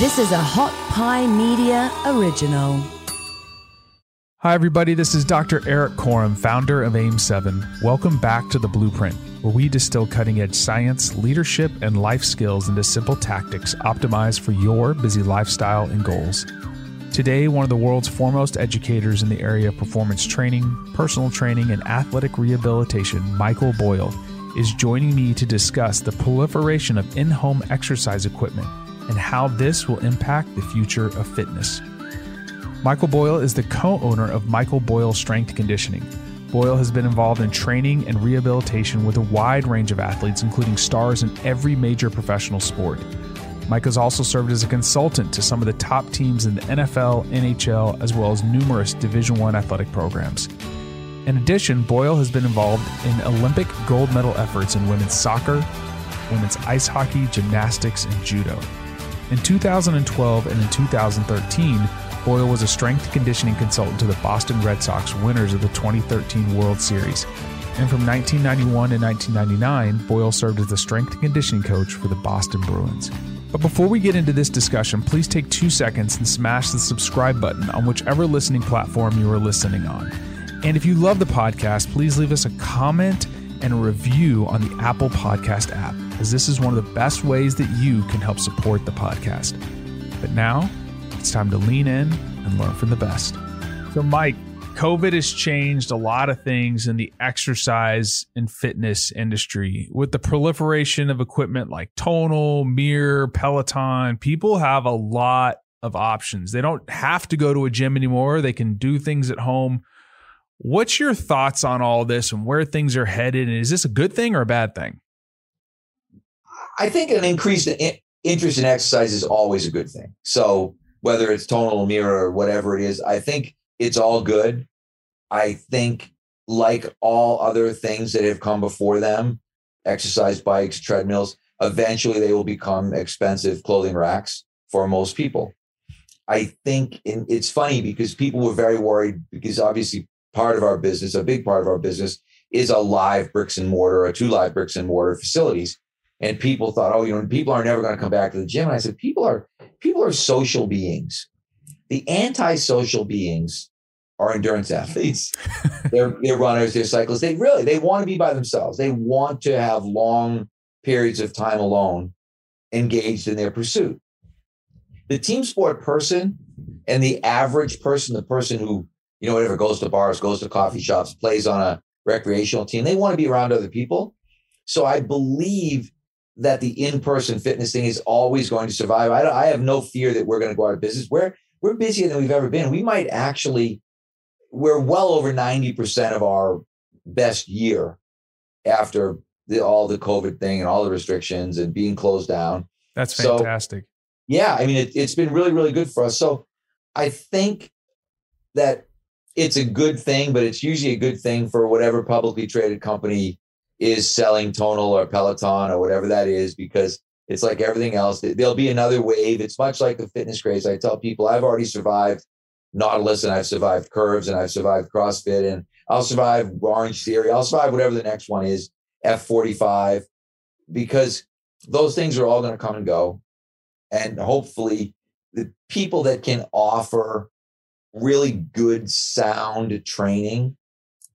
This is a Hot Pie Media original. Hi, everybody. This is Dr. Erik Korem, founder of AIM7. Welcome back to The Blueprint, where we distill cutting edge science, leadership, and life skills into simple tactics optimized for your busy lifestyle and goals. Today, one of the world's foremost educators in the area of performance training, personal training, and athletic rehabilitation, Michael Boyle, is joining me to discuss the proliferation of in home exercise equipment and how this will impact the future of fitness. Michael Boyle is the co owner of Michael Boyle Strength Conditioning. Boyle has been involved in training and rehabilitation with a wide range of athletes, including stars in every major professional sport. Mike has also served as a consultant to some of the top teams in the NFL, NHL, as well as numerous Division One athletic programs. In addition, Boyle has been involved in Olympic gold medal efforts in women's soccer, women's ice hockey, gymnastics, and judo. In 2012 and in 2013, Boyle was a strength conditioning consultant to the Boston Red Sox, winners of the 2013 World Series. And from 1991 to 1999, Boyle served as the strength conditioning coach for the Boston Bruins. But before we get into this discussion, please take two seconds and smash the subscribe button on whichever listening platform you are listening on. And if you love the podcast, please leave us a comment and a review on the Apple Podcast app, as this is one of the best ways that you can help support the podcast. But now, it's time to lean in and learn from the best. So, Mike, COVID has changed a lot of things in the exercise and fitness industry. With the proliferation of equipment like Tonal, Mirror, Peloton, people have a lot of options. They don't have to go to a gym anymore, they can do things at home. What's your thoughts on all this and where things are headed? And is this a good thing or a bad thing? I think an increased interest in exercise is always a good thing. So whether it's tonal mirror or whatever it is, I think it's all good. I think, like all other things that have come before them, exercise bikes, treadmills, eventually they will become expensive clothing racks for most people. I think in, it's funny because people were very worried because obviously part of our business, a big part of our business, is a live bricks and mortar, or two live bricks and mortar facilities. And people thought, oh, you know, people are never going to come back to the gym. And I said, people are people are social beings. The antisocial beings are endurance athletes. they're, they're runners, they're cyclists. They really they want to be by themselves. They want to have long periods of time alone engaged in their pursuit. The team sport person and the average person, the person who, you know, whatever goes to bars, goes to coffee shops, plays on a recreational team, they want to be around other people. So I believe that the in-person fitness thing is always going to survive. I, I have no fear that we're going to go out of business. We're we're busier than we've ever been. We might actually we're well over 90% of our best year after the, all the COVID thing and all the restrictions and being closed down. That's fantastic. So, yeah, I mean, it, it's been really, really good for us. So I think that it's a good thing, but it's usually a good thing for whatever publicly traded company is selling Tonal or Peloton or whatever that is, because it's like everything else. There'll be another wave. It's much like the fitness craze. I tell people I've already survived Nautilus and I've survived Curves and I've survived CrossFit and I'll survive Orange Theory. I'll survive whatever the next one is, F45, because those things are all going to come and go. And hopefully, the people that can offer really good sound training,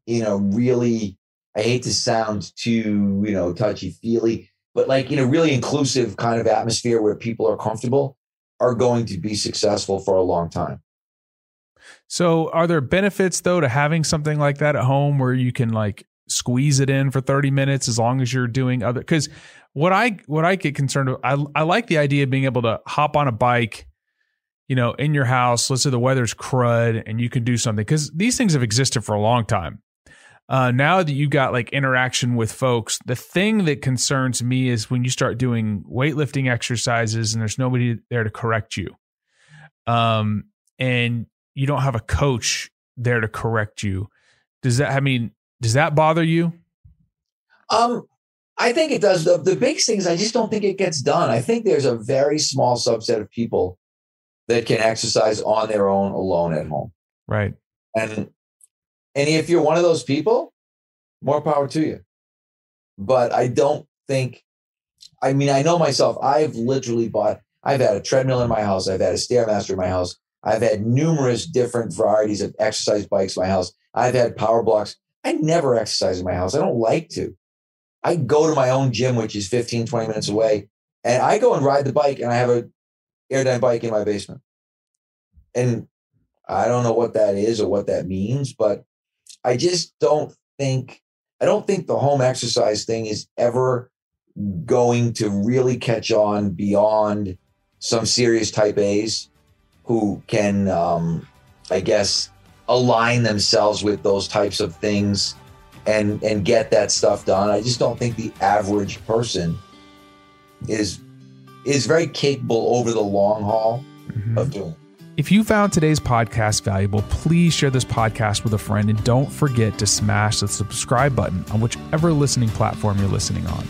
you know, really I hate to sound too, you know, touchy feely, but like, you know, really inclusive kind of atmosphere where people are comfortable are going to be successful for a long time. So, are there benefits though to having something like that at home where you can like squeeze it in for 30 minutes as long as you're doing other cuz what I what I get concerned with I I like the idea of being able to hop on a bike you know in your house let's say the weather's crud and you can do something cuz these things have existed for a long time uh, now that you've got like interaction with folks, the thing that concerns me is when you start doing weightlifting exercises and there's nobody there to correct you. Um, and you don't have a coach there to correct you. Does that, I mean, does that bother you? Um, I think it does. The, the big thing is I just don't think it gets done. I think there's a very small subset of people that can exercise on their own alone at home. Right. And and if you're one of those people, more power to you. But I don't think, I mean, I know myself, I've literally bought, I've had a treadmill in my house. I've had a stairmaster in my house. I've had numerous different varieties of exercise bikes in my house. I've had power blocks. I never exercise in my house. I don't like to. I go to my own gym, which is 15, 20 minutes away, and I go and ride the bike and I have a airdyne bike in my basement. And I don't know what that is or what that means, but I just don't think I don't think the home exercise thing is ever going to really catch on beyond some serious type A's who can, um, I guess, align themselves with those types of things and and get that stuff done. I just don't think the average person is is very capable over the long haul mm-hmm. of doing. If you found today's podcast valuable, please share this podcast with a friend and don't forget to smash the subscribe button on whichever listening platform you're listening on.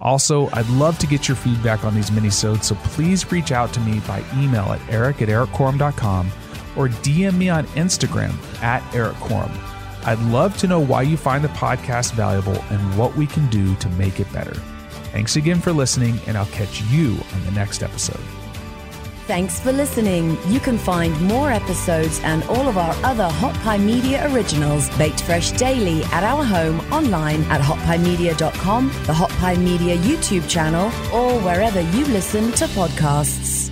Also, I'd love to get your feedback on these minisodes, so please reach out to me by email at eric at erickorem.com or DM me on Instagram at erickorem. I'd love to know why you find the podcast valuable and what we can do to make it better. Thanks again for listening, and I'll catch you on the next episode. Thanks for listening. You can find more episodes and all of our other Hot Pie Media originals baked fresh daily at our home online at hotpiemedia.com, the Hot Pie Media YouTube channel, or wherever you listen to podcasts.